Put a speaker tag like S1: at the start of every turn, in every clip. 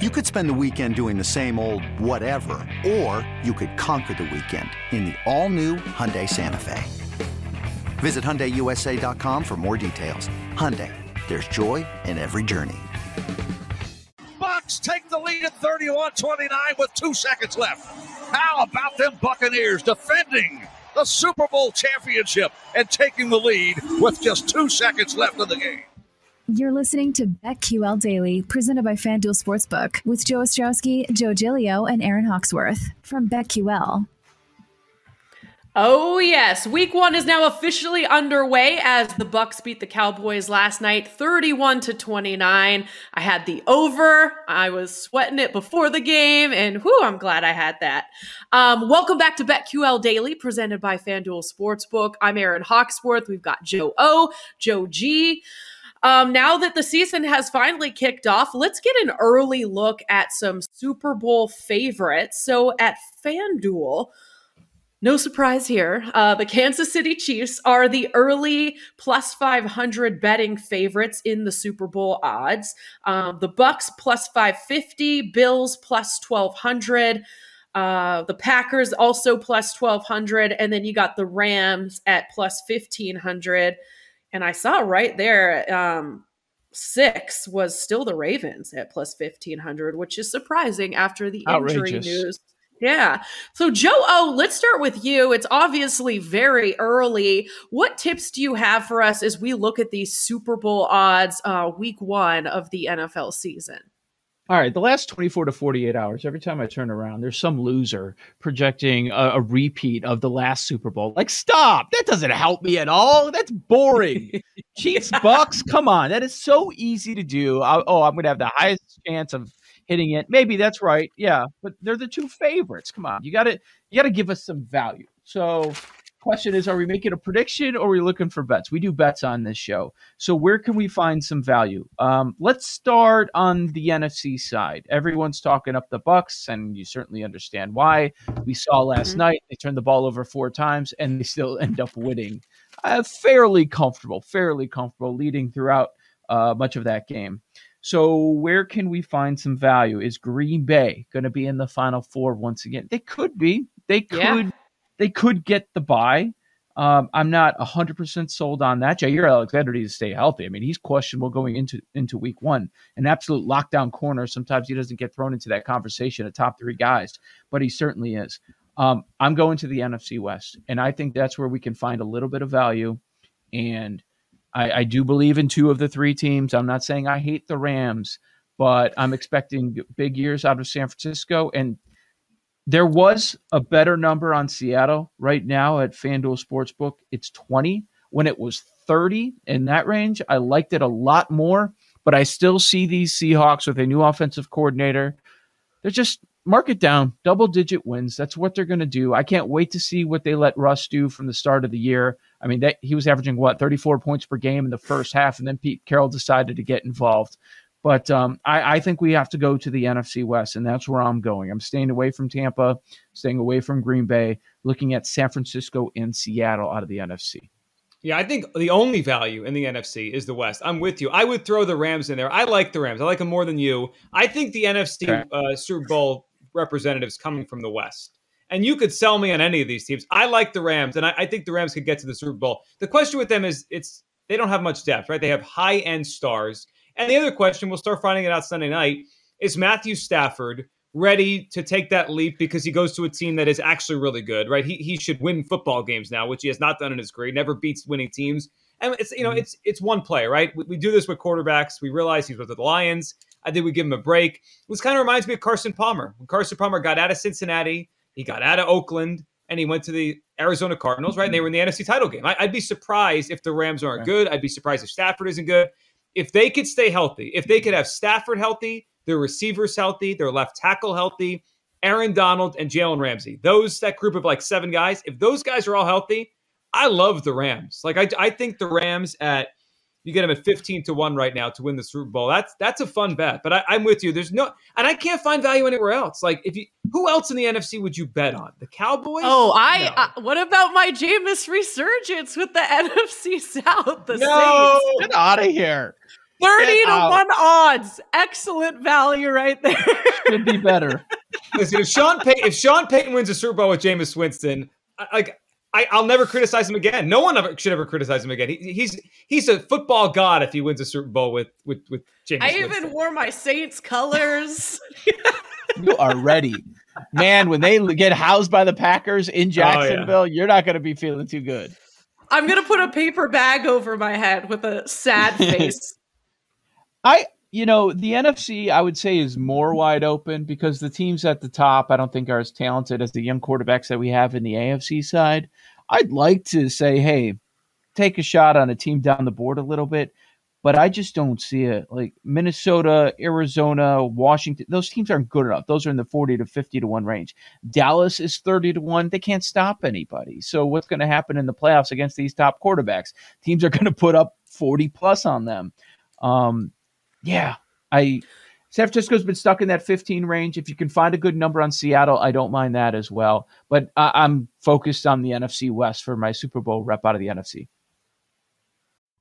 S1: You could spend the weekend doing the same old whatever, or you could conquer the weekend in the all-new Hyundai Santa Fe. Visit HyundaiUSA.com for more details. Hyundai, there's joy in every journey.
S2: Bucks take the lead at 31-29 with two seconds left. How about them Buccaneers defending the Super Bowl championship and taking the lead with just two seconds left in the game?
S3: You're listening to BetQL Daily, presented by FanDuel Sportsbook, with Joe Ostrowski, Joe Gilio, and Aaron Hawksworth from BetQL.
S4: Oh yes, week 1 is now officially underway as the Bucks beat the Cowboys last night 31 to 29. I had the over. I was sweating it before the game and whoo, I'm glad I had that. Um, welcome back to BetQL Daily presented by FanDuel Sportsbook. I'm Aaron Hawksworth. We've got Joe O, Joe G. Um, now that the season has finally kicked off, let's get an early look at some Super Bowl favorites. So at FanDuel, no surprise here. Uh, the Kansas City Chiefs are the early plus 500 betting favorites in the Super Bowl odds. Um, the Bucks plus 550, Bills plus 1200. Uh, the Packers also plus 1200. And then you got the Rams at plus 1500. And I saw right there, um, six was still the Ravens at plus 1500, which is surprising after the injury news. Yeah. So, Joe O, let's start with you. It's obviously very early. What tips do you have for us as we look at these Super Bowl odds uh, week one of the NFL season?
S5: All right, the last 24 to 48 hours, every time I turn around, there's some loser projecting a, a repeat of the last Super Bowl. Like, stop. That doesn't help me at all. That's boring. Chiefs, Bucks, come on. That is so easy to do. I, oh, I'm going to have the highest chance of hitting it. Maybe that's right. Yeah, but they're the two favorites. Come on. You got to you got to give us some value. So, question is are we making a prediction or are we looking for bets? We do bets on this show. So where can we find some value? Um, let's start on the nfc side. Everyone's talking up the bucks and you certainly understand why. We saw last
S4: Mhm.
S5: night they turned the ball over four times and they still end up winning. Uh, fairly comfortable fairly comfortable leading throughout uh, much of that game. So where can we find some value? Is green bay going to be in the final four once again? They could be. They could
S4: Yeah.
S5: They could get the buy. Um, I'm not 100% sold on that. Jaire Alexander needs to stay healthy. I mean, he's questionable going into into week one. An absolute lockdown corner. Sometimes he doesn't get thrown into that conversation of top three guys, but he certainly is. Um, I'm going to the NFC West, and I think that's where we can find a little bit of value. And I, I do believe in two of the three teams. I'm not saying I hate the Rams, but I'm expecting big years out of San Francisco. And there was a better number on Seattle right now at FanDuel Sportsbook. It's 20 when it was 30 in that range. I liked it a lot more, but I still see these Seahawks with a new offensive coordinator. They're just mark it down, double digit wins. That's what they're going to do. I can't wait to see what they let Russ do from the start of the year. I mean, that he was averaging what 34 points per game in the first half, and then Pete Carroll decided to get involved. But um, I, I think we have to go to the NFC West, and that's where I'm going. I'm staying away from Tampa, staying away from Green Bay, looking at San Francisco and Seattle out of the NFC.
S6: Yeah, I think the only value in the NFC is the West. I'm with you. I would throw the Rams in there. I like the Rams. I like them more than you. I think the NFC
S5: Okay.
S6: uh, Super Bowl representatives coming from the West. And you could sell me on any of these teams. I like the Rams, and I, I think the Rams could get to the Super Bowl. The question with them is it's they don't have much depth, right? They have high end stars. And the other question, we'll start finding it out Sunday night, is Matthew Stafford ready to take that leap because he goes to a team that is actually really good, right? He, he should win football games now, which he has not done in his career. He never beats winning teams. And it's you know mm-hmm. it's it's one play, right? We, we do this with quarterbacks. We realize he's with the Lions. I think we give him a break. This kind of reminds me of Carson Palmer. When Carson Palmer got out of Cincinnati, he got out of Oakland, and he went to the Arizona Cardinals, right? And they mm-hmm. were in the NFC title game. I, I'd be surprised if the Rams aren't good. I'd be surprised if Stafford isn't good. If they could stay healthy, if they could mm-hmm. have Stafford healthy, their receivers healthy, their left tackle healthy, Aaron Donald and Jalen Ramsey. Those that group of like seven guys. If those guys are all healthy, I love the Rams. Like I, I think the Rams at you get them at 15 to 1 right now to win the Super Bowl. That's that's a fun bet. But I, am with you. There's no and I can't find value anywhere else. Like if you who else in the NFC would you bet on? The Cowboys?
S4: Oh, I no. uh, what about my Jameis resurgence with the NFC South? The
S5: no, Saints. Get out of here.
S4: 30 Get to out. 1 odds. Excellent value right there.
S5: Could be better.
S6: Listen, if Sean Pay- if Sean Payton wins a Super Bowl with Jameis Winston, like I, will never criticize him again. No one ever, should ever criticize him again. He, he's he's a football god if he wins a Super Bowl with with with James. I
S4: Winston. even wore my Saints colors.
S5: you are ready, man. When they get housed by the Packers in oh, Jacksonville, oh, yeah. you're not going to be feeling too good.
S4: I'm gonna put a paper bag over my head with a sad face.
S5: I you know, the NFC, I would say, is more wide open because the teams at the top, I don't think are as talented as the young quarterbacks that we have in the AFC side. I'd like to say, hey, take a shot on a team down the board a little bit, but I just don't see it. Like Minnesota, Arizona, Washington, those teams aren't good enough. Those are in the 40 to 50 to 1 range. Dallas is 30 to 1. They can't stop anybody. So, what's going to happen in the playoffs against these top quarterbacks? Teams are going to put up 40 plus on them. Um, yeah, I San Francisco's been stuck in that 15 range. If you can find a good number on Seattle, I don't mind that as well. But uh, I, am focused on the NFC West for my Super Bowl rep out of the NFC.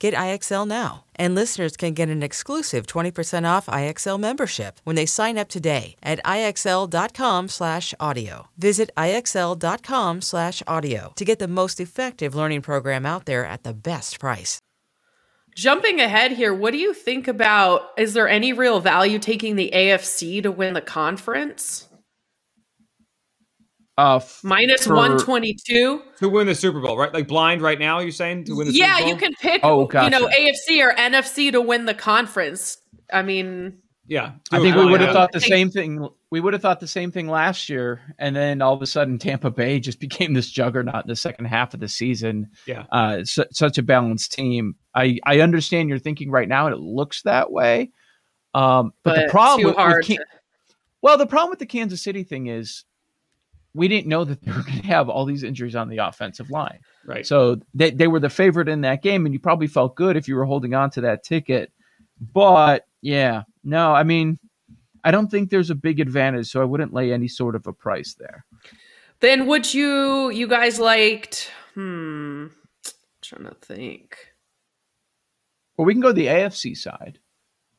S7: Get IXL now. And listeners can get an exclusive 20% off IXL membership when they sign up today at IXL.com/audio. Visit IXL.com/audio to get the most effective learning program out there at the best price.
S4: Jumping ahead here, what do you think about is there any real value taking the AFC to win the conference?
S5: Uh,
S4: Minus for, 122
S6: to win the Super Bowl, right? Like blind right now, you're saying to win the
S4: yeah,
S6: Super Bowl?
S4: you can pick, oh, gotcha. you know, AFC or NFC to win the conference. I mean,
S6: yeah,
S5: I think we would have thought the same thing. We would have thought the same thing last year, and then all of a sudden, Tampa Bay just became this juggernaut in the second half of the season.
S6: Yeah,
S5: uh, su- such a balanced team. I I understand your thinking right now, and it looks that way. Um, but, but the problem with, with Can- to- well, the problem with the Kansas City thing is we didn't know that they were going to have all these injuries on the offensive line.
S6: Right.
S5: So they, they were the favorite in that game, and you probably felt good if you were holding on to that ticket. But yeah, no, I mean, I don't think there's a big advantage, so I wouldn't lay any sort of a price there.
S4: Then would you you guys liked hmm I'm trying to think.
S5: Well, we can go the AFC side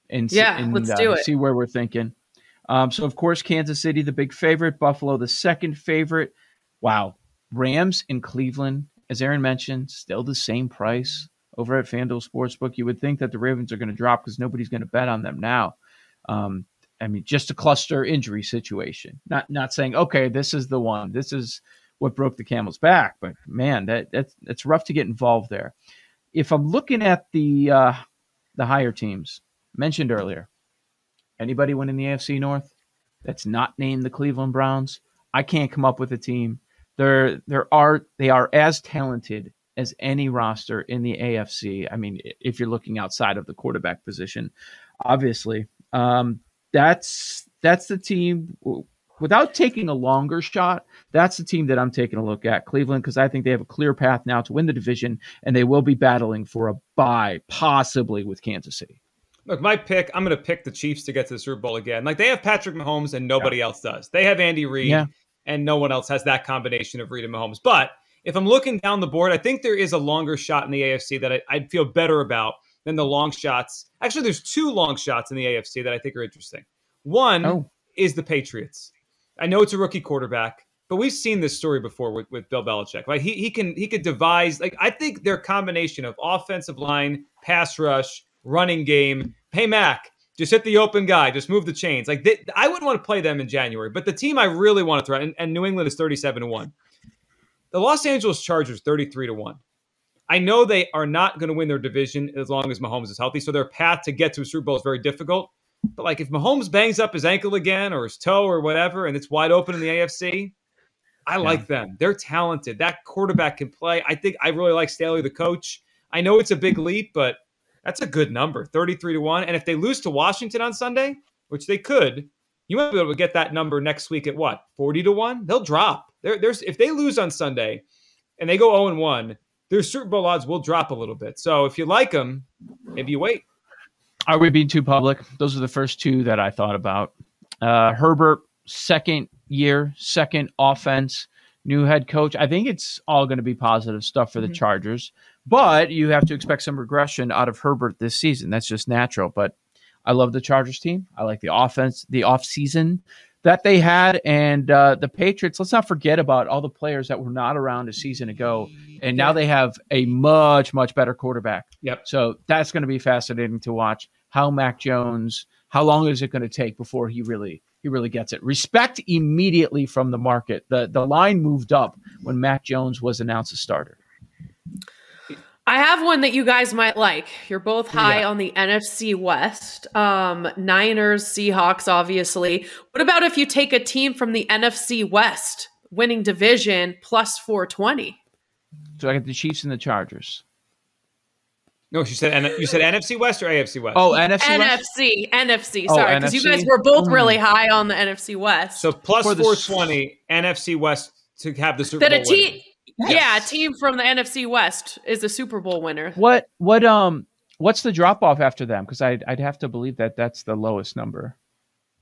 S5: and
S4: yeah,
S5: and,
S4: let's
S5: uh,
S4: do it.
S5: see where we're thinking. Um, so of course, Kansas City, the big favorite, Buffalo, the second favorite. Wow. Rams in Cleveland, as Aaron mentioned, still the same price over at FanDuel Sportsbook. You would think that the Ravens are going to drop because nobody's going to bet on them now. Um, I mean, just a cluster injury situation. Not not saying okay, this is the one. This is what broke the camel's back. But man, that that's it's rough to get involved there. If I'm looking at the uh, the higher teams mentioned earlier, anybody winning the AFC North that's not named the Cleveland Browns, I can't come up with a team. There there are they are as talented as any roster in the AFC. I mean, if you're looking outside of the quarterback position, obviously, um, that's that's the team. Without taking a longer shot, that's the team that I'm taking a look at, Cleveland, because I think they have a clear path now to win the division, and they will be battling for a bye, possibly with Kansas City.
S6: Look, my pick, I'm going to pick the Chiefs to get to the Super Bowl again. Like they have Patrick Mahomes and nobody yeah. else does. They have Andy Reid yeah. and no one else has that combination of Reid and Mahomes. But if I'm looking down the board, I think there is a longer shot in the AFC that I, would feel better about than the long shots. Actually, there's two long shots in the AFC that I think are interesting. One oh. is the Patriots. I know it's a rookie quarterback, but we've seen this story before with, with Bill Belichick. Like he he can he could devise like I think their combination of offensive line, pass rush, running game. Hey Mac, just hit the open guy, just move the chains. Like they, I wouldn't want to play them in January, but the team I really want to throw and, and New England is 37 to 1. The Los Angeles Chargers 33 to 1. I know they are not going to win their division as long as Mahomes is healthy, so their path to get to a Super Bowl is very difficult. But like if Mahomes bangs up his ankle again or his toe or whatever and it's wide open in the AFC, I yeah. like them. They're talented. That quarterback can play. I think I really like Staley the coach. I know it's a big leap, but that's a good number, 33 to 1. And if they lose to Washington on Sunday, which they could, you might be able to get that number next week at what? 40 to 1? They'll drop. There, there's if they lose on Sunday and they go 0 1, their Super Bowl odds will drop a little bit. So if you like them, maybe you wait.
S5: Are we being too public? Those are the first two that I thought about. Uh, Herbert, second year, second offense, new head coach. I think it's all going to be positive stuff for the mm-hmm. Chargers, but you have to expect some regression out of Herbert this season. That's just natural. But I love the Chargers team. I like the offense, the offseason that they had. And uh, the Patriots, let's not forget about all the players that were not around a season ago. And now they have a much, much better quarterback.
S6: Yep.
S5: So that's going to be fascinating to watch how Mac Jones, how long is it going to take before he really he really gets it. Respect immediately from the market. The the line moved up when Mac Jones was announced a starter.
S4: I have one that you guys might like. You're both high yeah. on the NFC West. Um, Niners, Seahawks, obviously. What about if you take a team from the NFC West winning division plus 420?
S5: So I got the Chiefs and the Chargers.
S6: No, you said you said NFC West or AFC West?
S5: Oh, NFC
S4: NFC, NFC. Sorry, because oh, you guys were both really high on the NFC West.
S6: So plus 420 NFC West to have the Super that Bowl. A te-
S4: Yes. Yeah, a team from the NFC West is a Super Bowl winner.
S5: What what um what's the drop off after them? Because I'd I'd have to believe that that's the lowest number,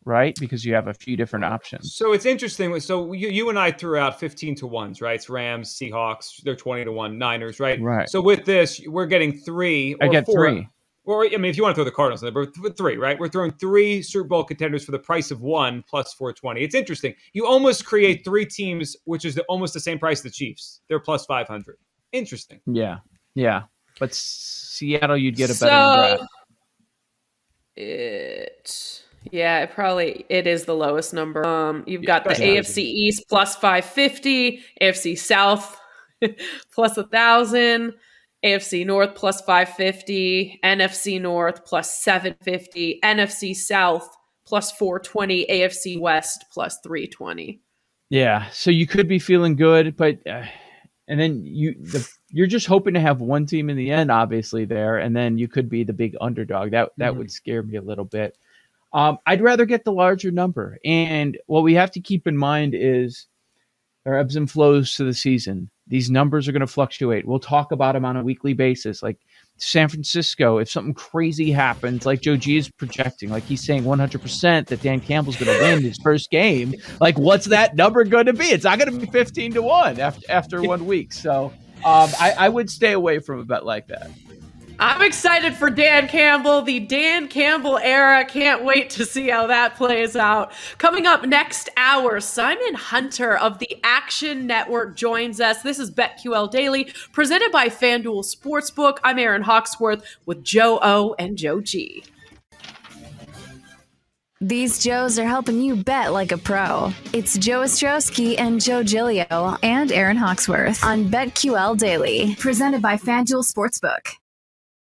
S5: right? Because you have a few different options.
S6: So it's interesting. So you, you and I threw out fifteen to ones, right? It's Rams, Seahawks, they're twenty to one, Niners, right?
S5: Right.
S6: So with this, we're getting three.
S5: I get
S6: four.
S5: three.
S6: Or I mean, if you want to throw the Cardinals in there, but three, right? We're throwing three Super Bowl contenders for the price of one plus 420. It's interesting. You almost create three teams, which is the, almost the same price as the Chiefs. They're plus 500. Interesting.
S5: Yeah, yeah. But Seattle, you'd get a better so, draft.
S4: It, yeah, it probably it is the lowest number. Um, you've got the AFC East plus 550, AFC South plus a thousand. AFC North plus 550, NFC North plus 750, NFC South plus 420, AFC West plus 320.
S5: Yeah, so you could be feeling good, but uh, and then you the, you're just hoping to have one team in the end, obviously there, and then you could be the big underdog. That that mm-hmm. would scare me a little bit. Um, I'd rather get the larger number, and what we have to keep in mind is there are ebbs and flows to the season. These numbers are going to fluctuate. We'll talk about them on a weekly basis. Like San Francisco, if something crazy happens, like Joe G is projecting, like he's saying 100% that Dan Campbell's going to win his first game, like what's that number going to be? It's not going to be 15 to 1 after, after one week. So um, I, I would stay away from a bet like that.
S4: I'm excited for Dan Campbell, the Dan Campbell era. Can't wait to see how that plays out. Coming up next hour, Simon Hunter of the Action Network joins us. This is BetQL Daily, presented by FanDuel Sportsbook. I'm Aaron Hawksworth with Joe O and Joe G.
S3: These Joes are helping you bet like a pro. It's Joe Ostrowski and Joe Gilio and Aaron Hawksworth on BetQL Daily, presented by FanDuel Sportsbook.